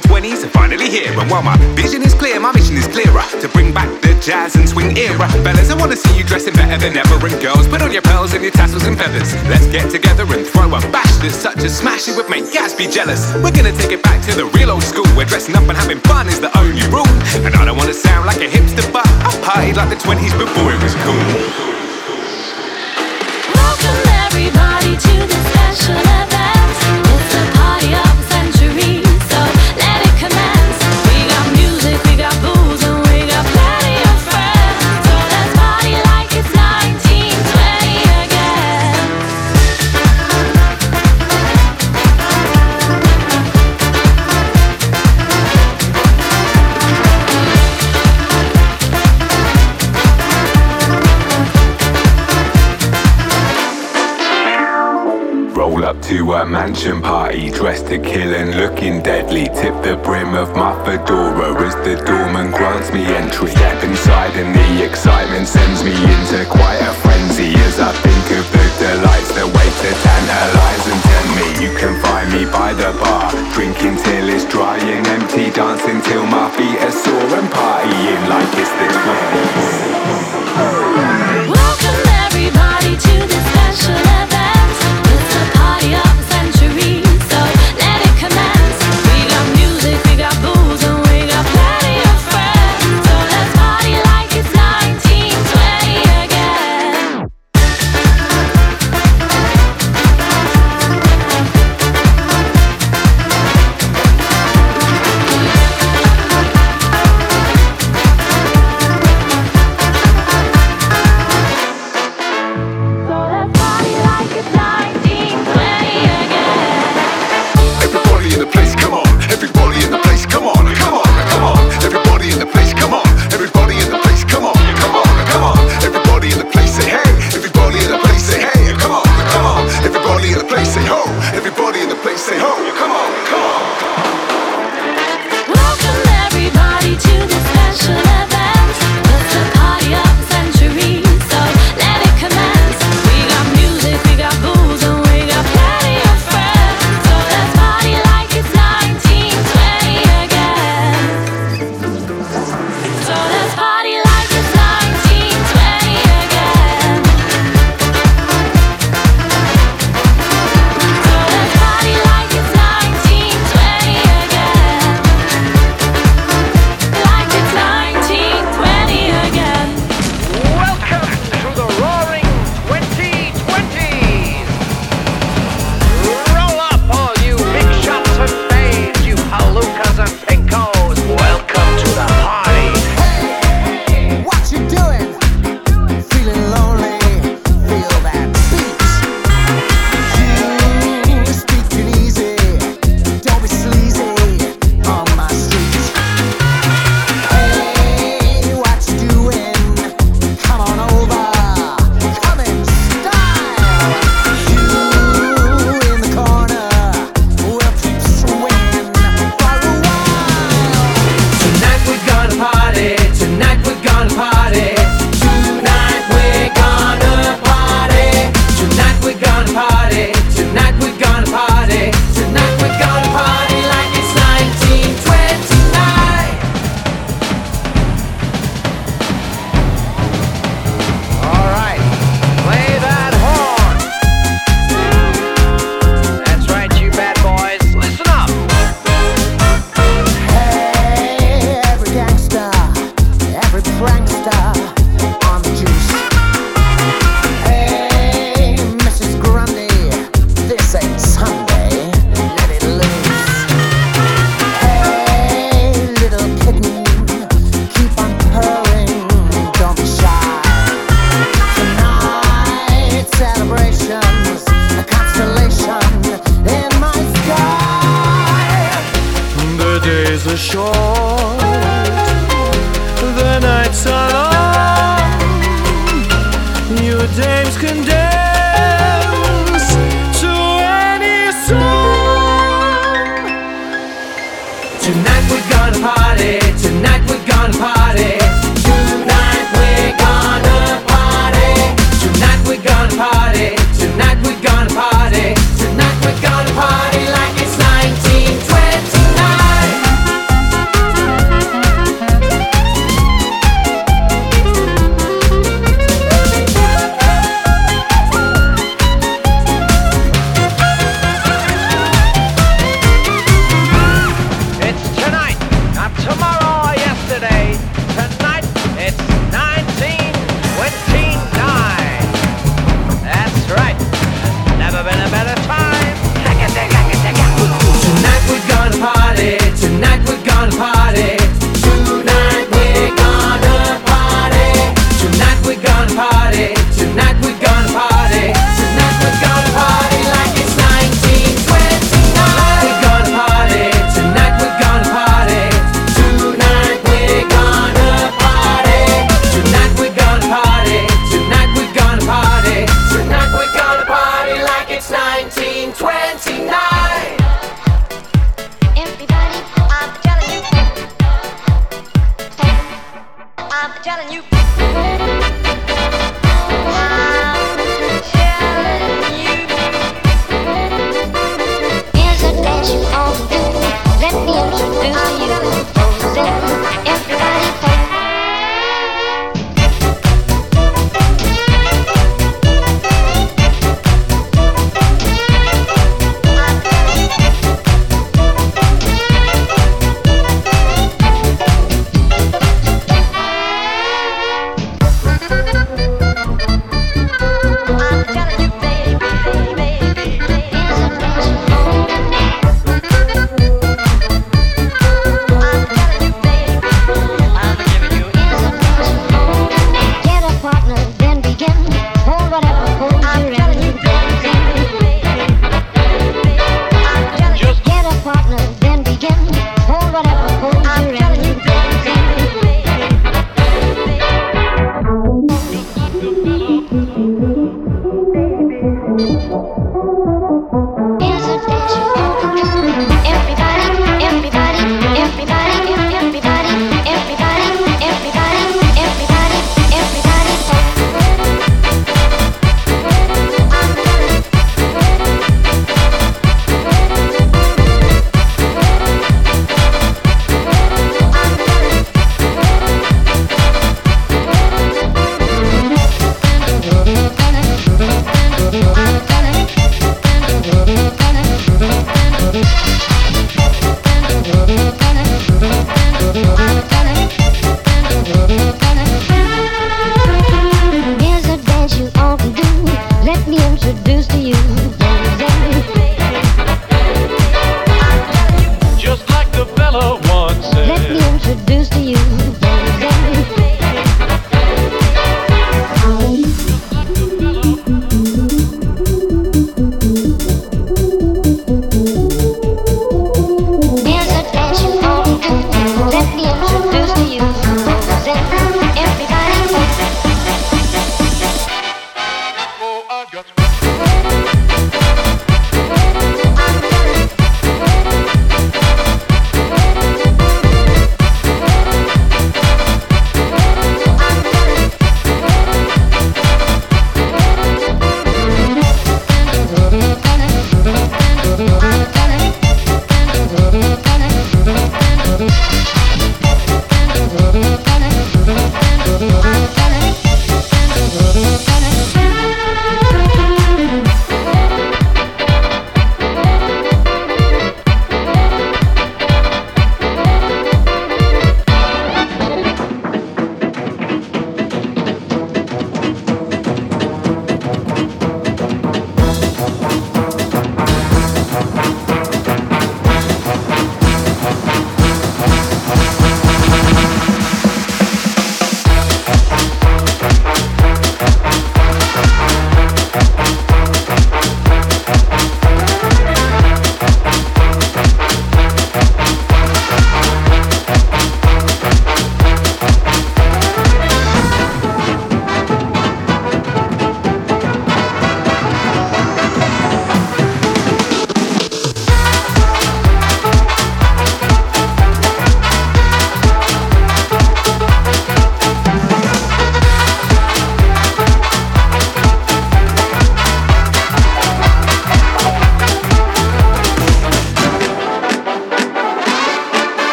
2020s are finally here. And while my vision is clear, my mission is clearer to bring back the jazz and swing era. Fellas, I wanna see you dressing better than ever. And girls, put on your pearls and your tassels and feathers. Let's get together and throw a bash that's such a smash it would make be jealous. We're gonna take it back to the real old school where dressing up and having fun is the only rule. And I don't wanna sound like a hipster, but I partied like the 20s before it was cool. Welcome everybody to the special episode. to a mansion party, dressed to kill and looking deadly. Tip the brim of my fedora as the doorman grants me entry. Step inside and the excitement sends me into quite a frenzy as I think of the delights that wait to tantalize and tempt me. You can find me by the bar, drinking till it's dry and empty, dancing till my feet are sore and partying like it's the 20s. Welcome everybody to this special episode.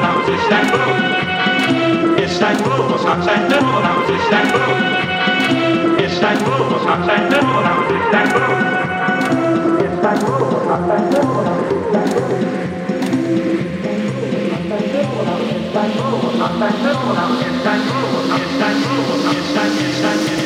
Now it's Istanbul. Istanbul was Constantinople. Now it's Istanbul. Istanbul was Constantinople. Now Is Istanbul. Istanbul was Constantinople. Now it's Istanbul. Istanbul was Constantinople. Now it's Istanbul. Istanbul was Constantinople. Now it's Istanbul. Istanbul was Constantinople.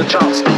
the chance.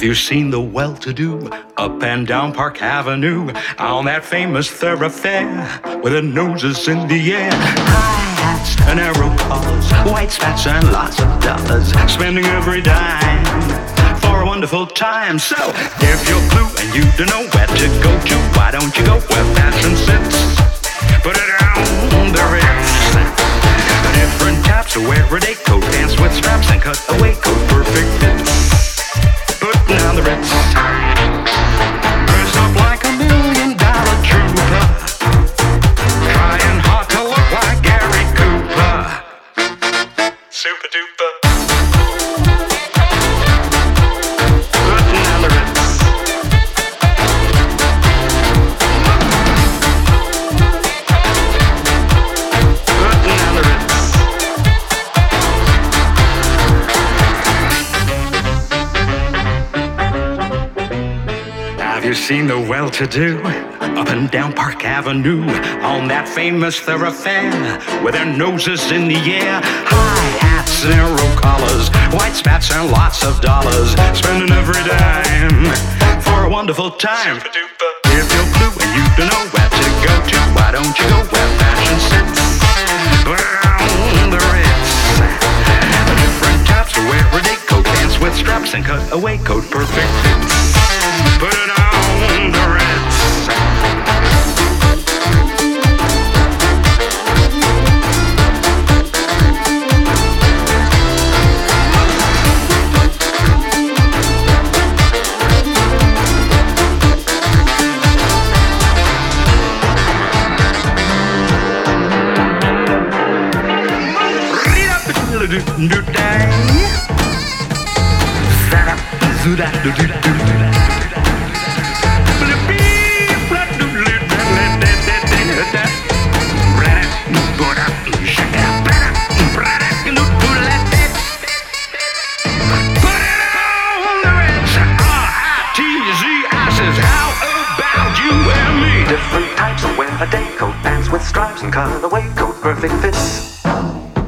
Have you seen the well to do up and down Park Avenue on that famous thoroughfare with their noses in the air? High hats and arrow collars, white spats and lots of dollars, spending every dime for a wonderful time. So, if you're blue and you don't know where to go to, why don't you go where fashion sits? Put it on the Ritz. Different types to wear a day coat, dance with straps and cut away coat, perfect fits. Down the Ritz. Seen the well-to-do up and down Park Avenue on that famous thoroughfare with their noses in the air, high hats and arrow collars, white spats and lots of dollars, spending every dime for a wonderful time. If you're blue and you don't know where to go to, why don't you go where fashion sits? Brown the Ritz. Different types to wear a day coat, dance with straps and cut away coat, perfect. Put it on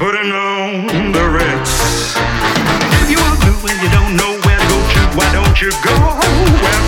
Putting on the Ritz. If you are blue and you don't know you go. Where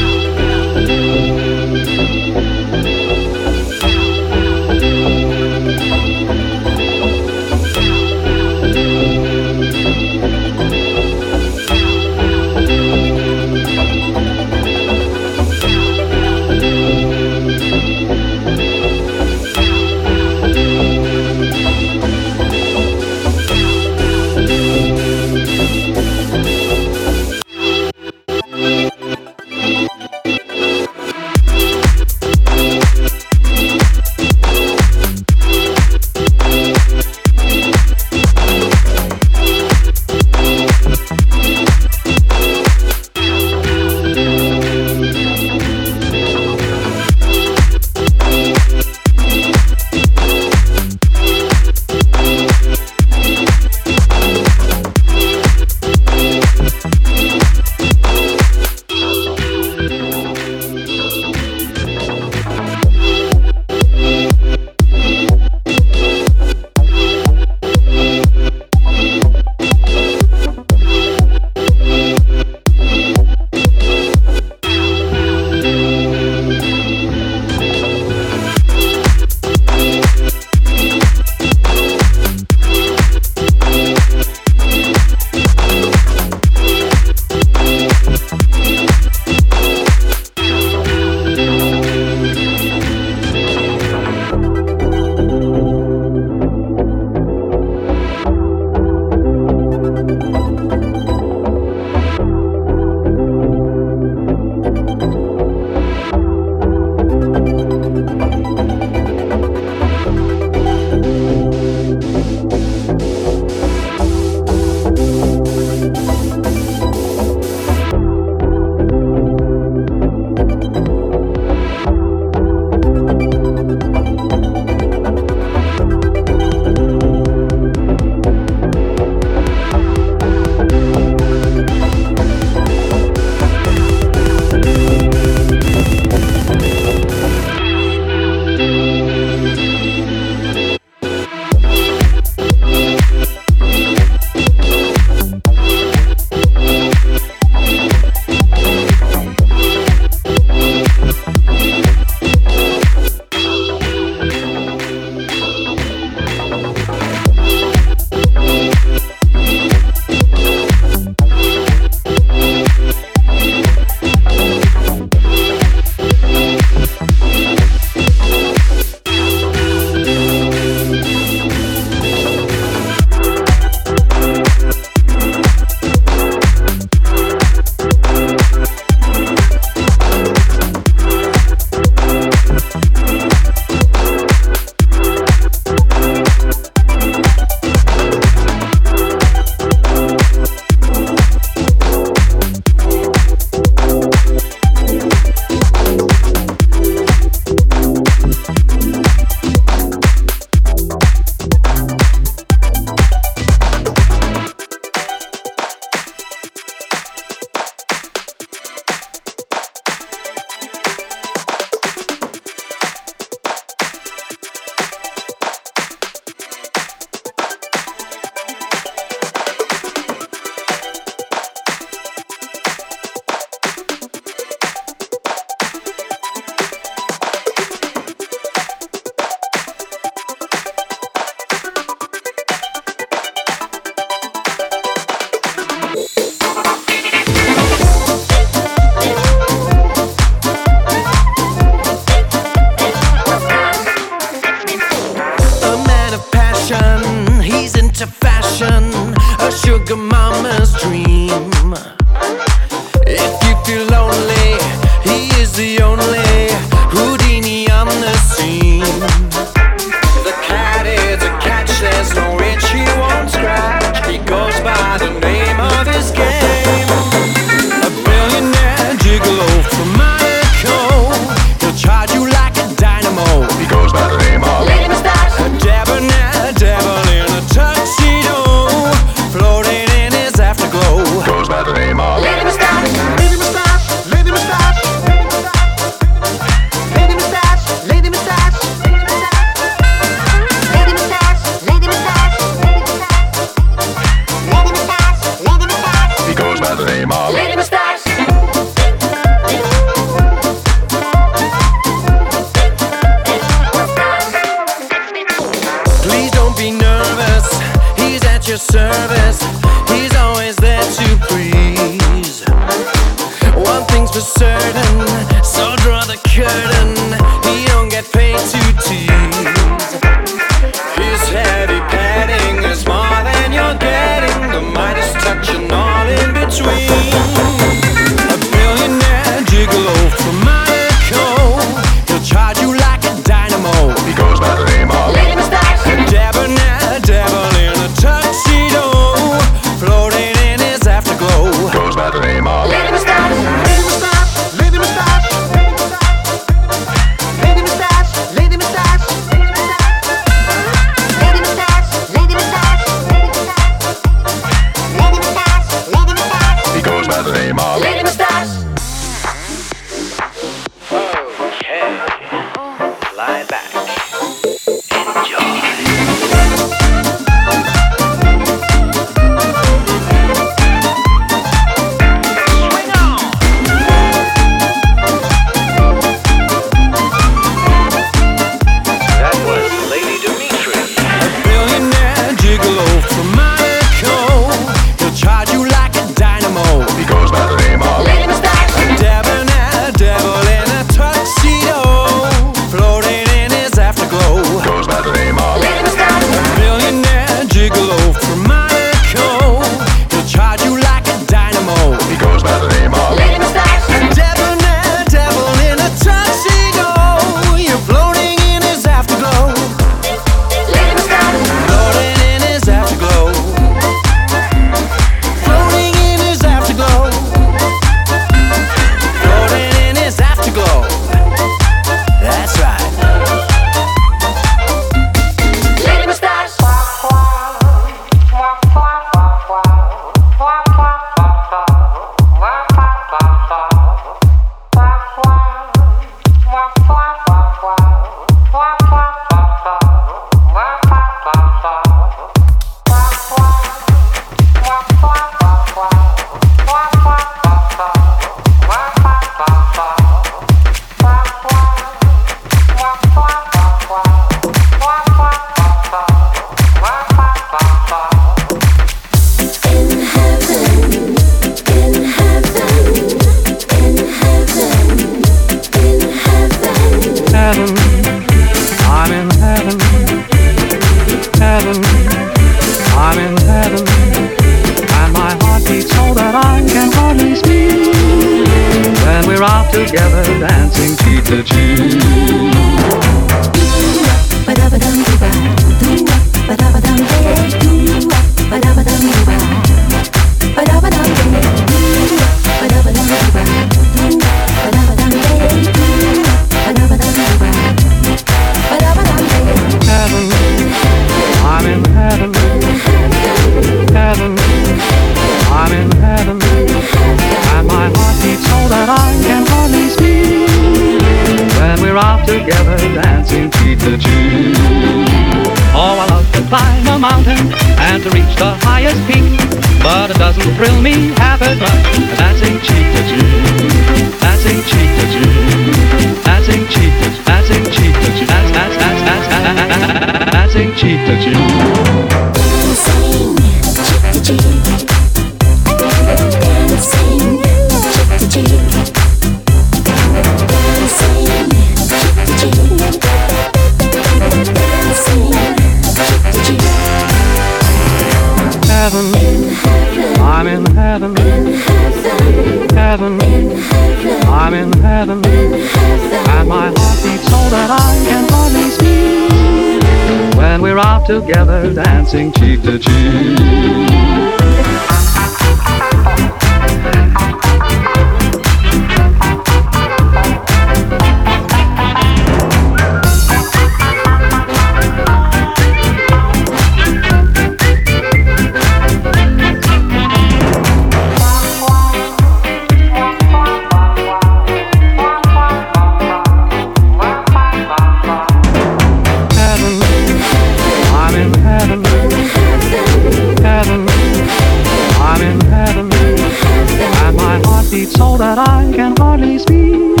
heart so that I can hardly speak.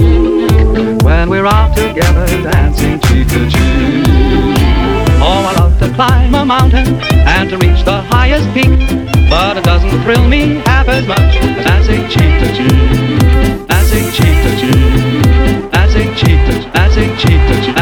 When we're out together, dancing cheek to cheek. Oh, I love to climb a mountain and to reach the highest peak. But it doesn't thrill me half as much as dancing cheek to cheek. Dancing cheek to cheek. Dancing cheek to. Dancing cheek to cheek.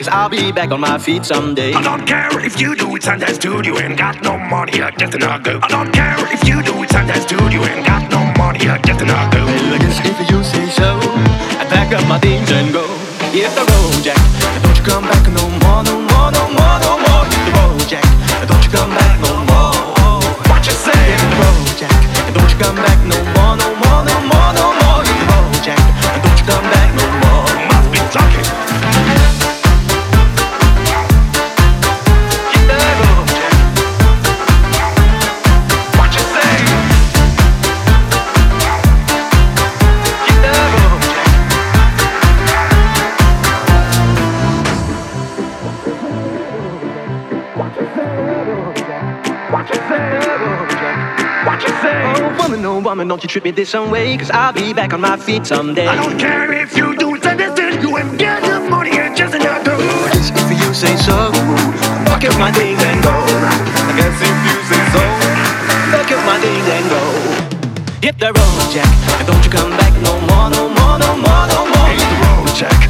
Cause I'll be back on my feet someday. I don't care if you do it Dude, you ain't got no money, I guess not go. I don't care if you do it Dude, you ain't got no money, I guess not go. Well, I guess if you say so, I pack up my things and go. Hit the road, Jack, don't you come back no more, no more, no more, no more. Hit the road, Jack, don't you come back no more. Woman, don't you treat me this way, cause I'll be back on my feet someday. I don't care if you do Dude, you ain't got no money, I just. Yes, if you say so, pack up my things and go. I guess if you say so. Pack up my things and go. Hit the road, Jack, and don't you come back no more, no more, no more, no more. Hit the road, Jack,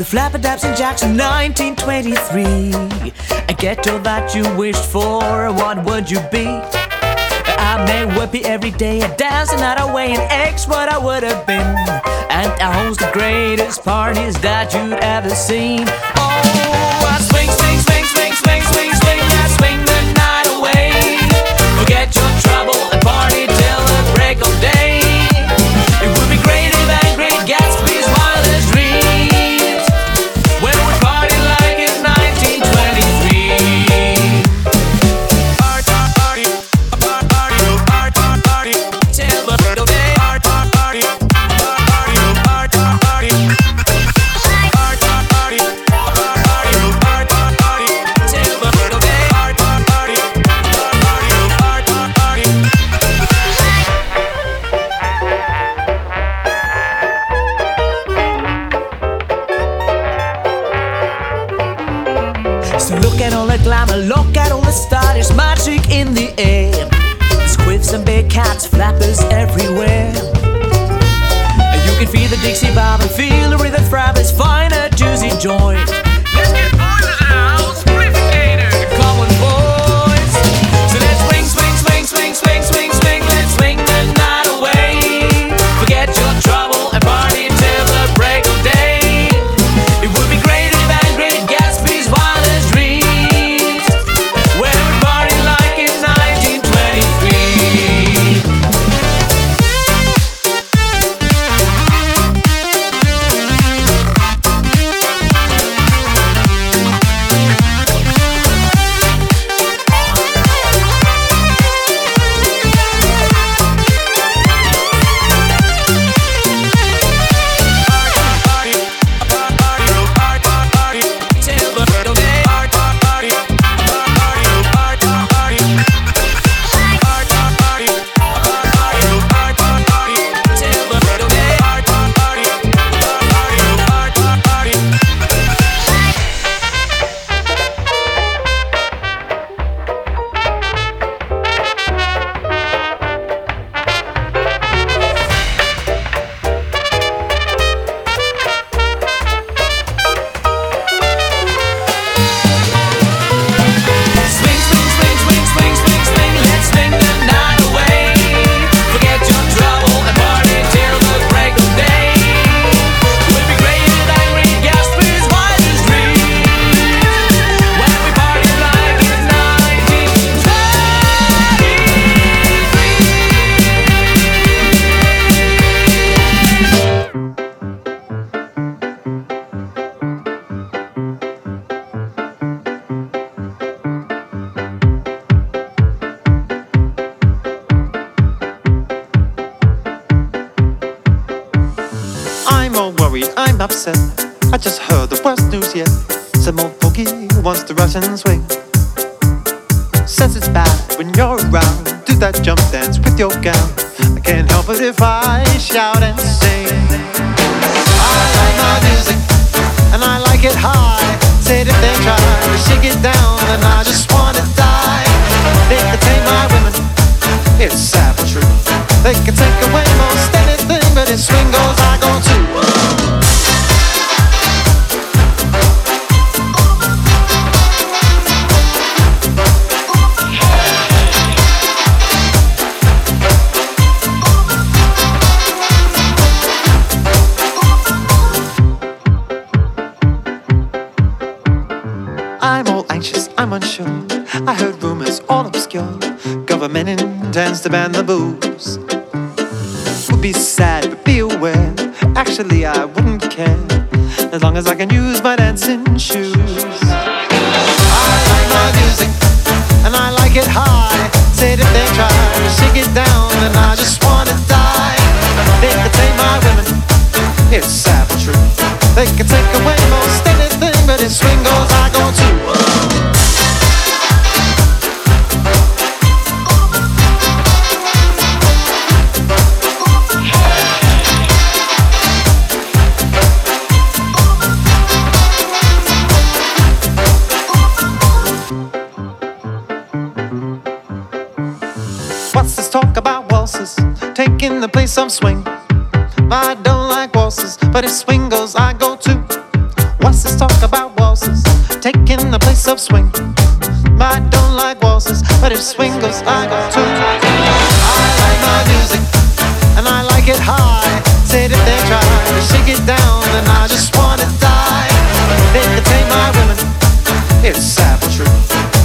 the flapperdaps and jacks in 1923. I get all that you wished for, what would you be? I made whoopee every day, I dance another way and X what I would have been. And I host the greatest parties that you'd ever seen.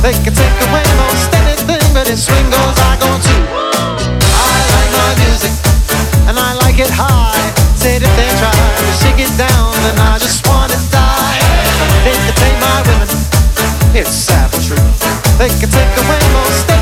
They can take away most anything, but it's swing goes I go too. I like my music, and I like it high. Said if they try to shake it down, then I just wanna die. They can take my women, it's savagery. They can take away most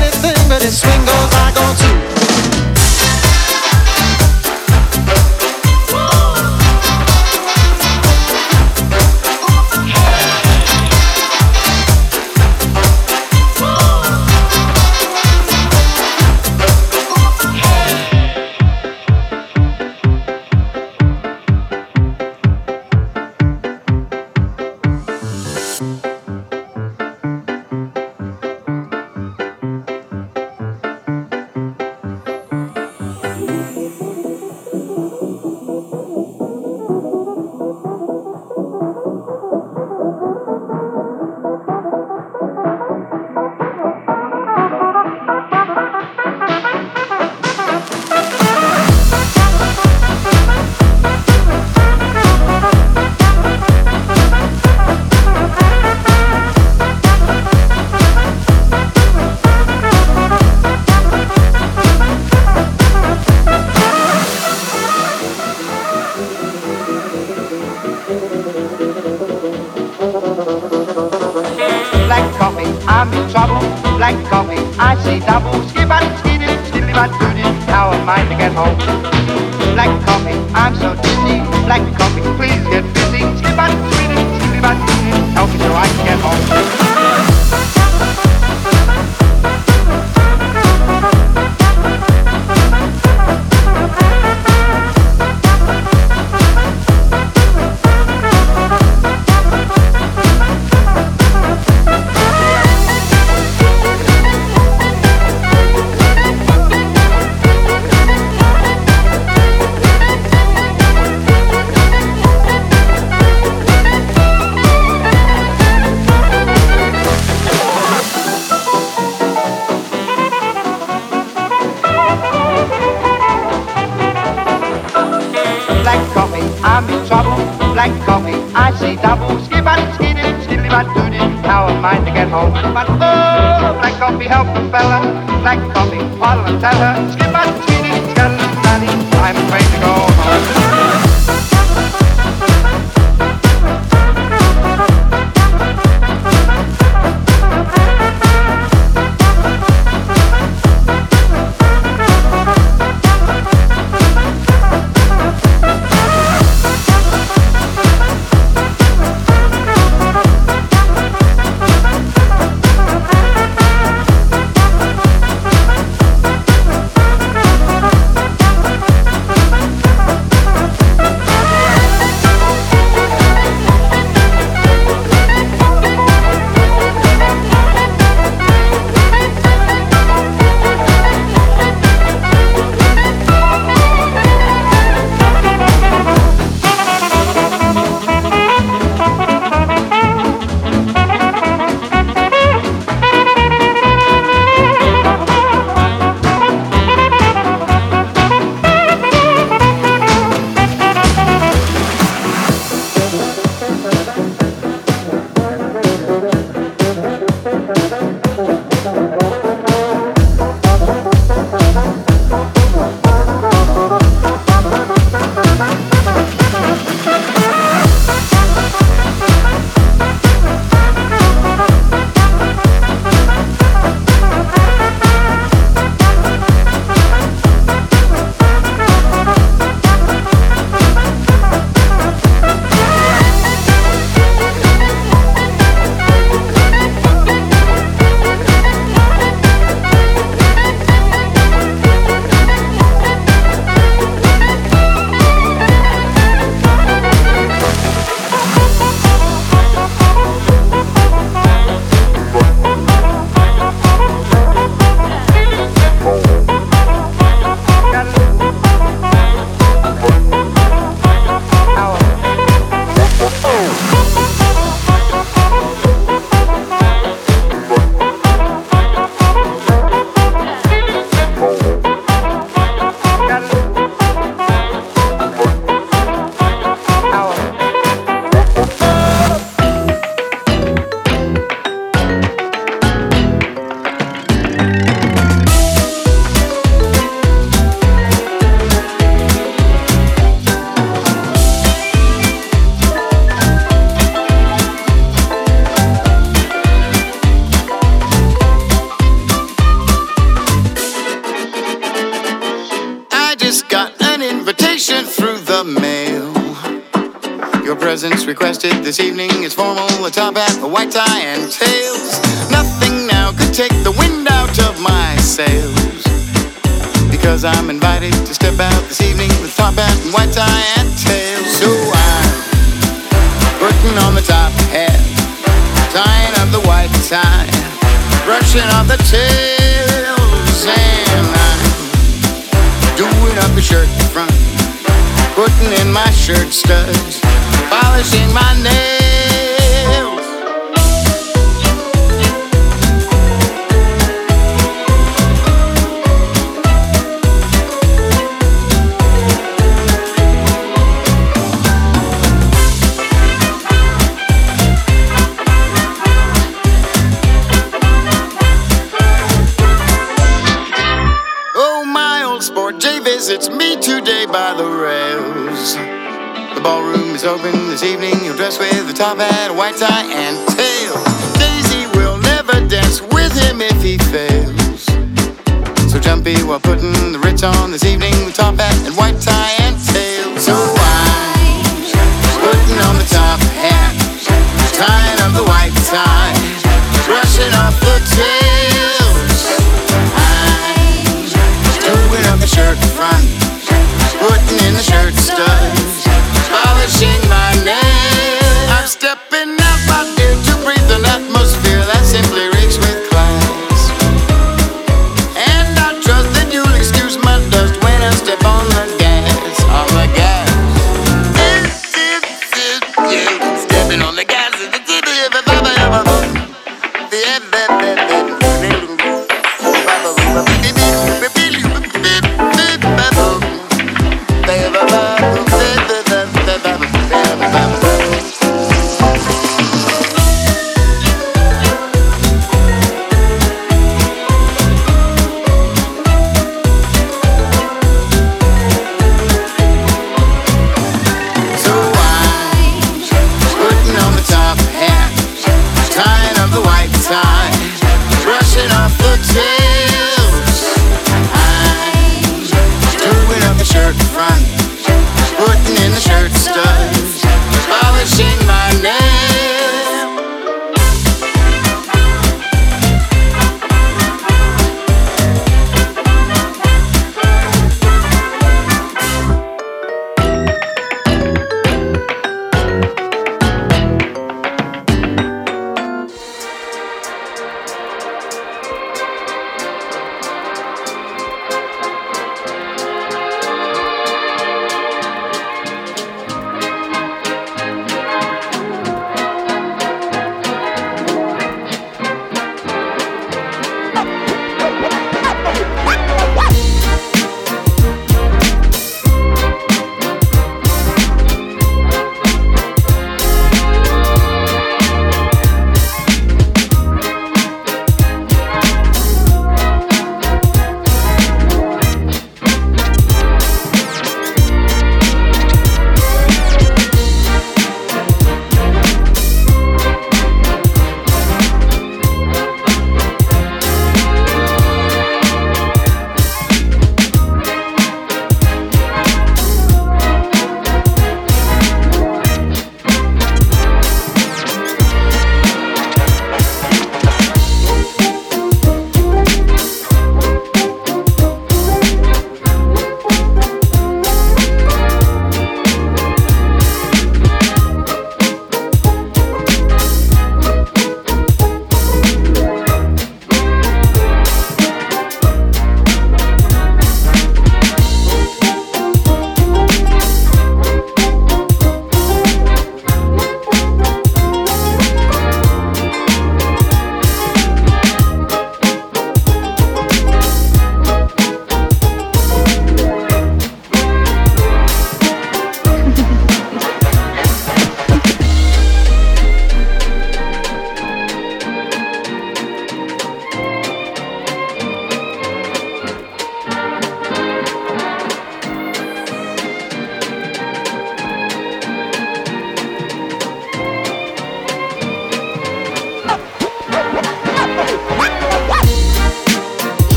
top hat, white tie,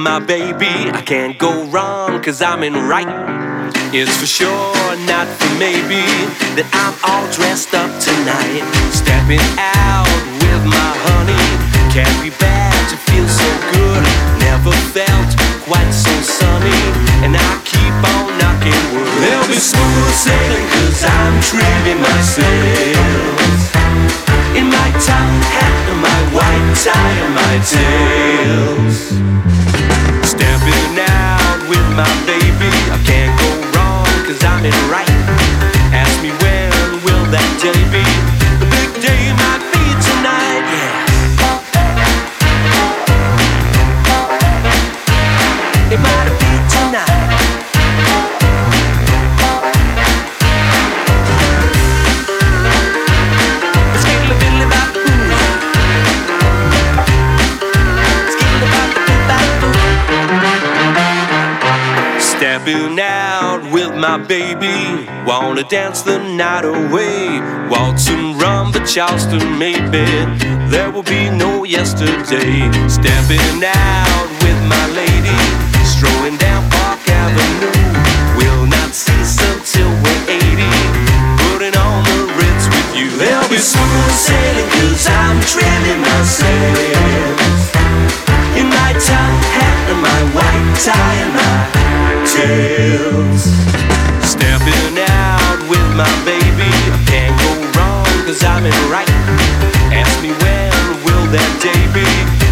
my baby. I can't go wrong, cause I'm in right. It's for sure, not for maybe, that I'm all dressed up tonight. Stepping out with my honey. Can't be bad to feel so good. Never felt quite so sunny. And I keep on knocking wood. There'll be smooth sailing, cause I'm treating myself. In my top hat my white tie and my tails. My baby. I can't go wrong, cause I'm in right. My baby. Wanna dance the night away. Waltz and rumba, Charleston, maybe. There will be no yesterday. Stepping out with my lady. Strolling down Park Avenue. We'll not cease until we're 80. Putting on the Ritz with you. There'll be smooth sailing, cause I'm trimming myself. In my top hat and my white tie and my tails. Stepping out with my baby. I can't go wrong, cause I'm in right. Ask me when will that day be?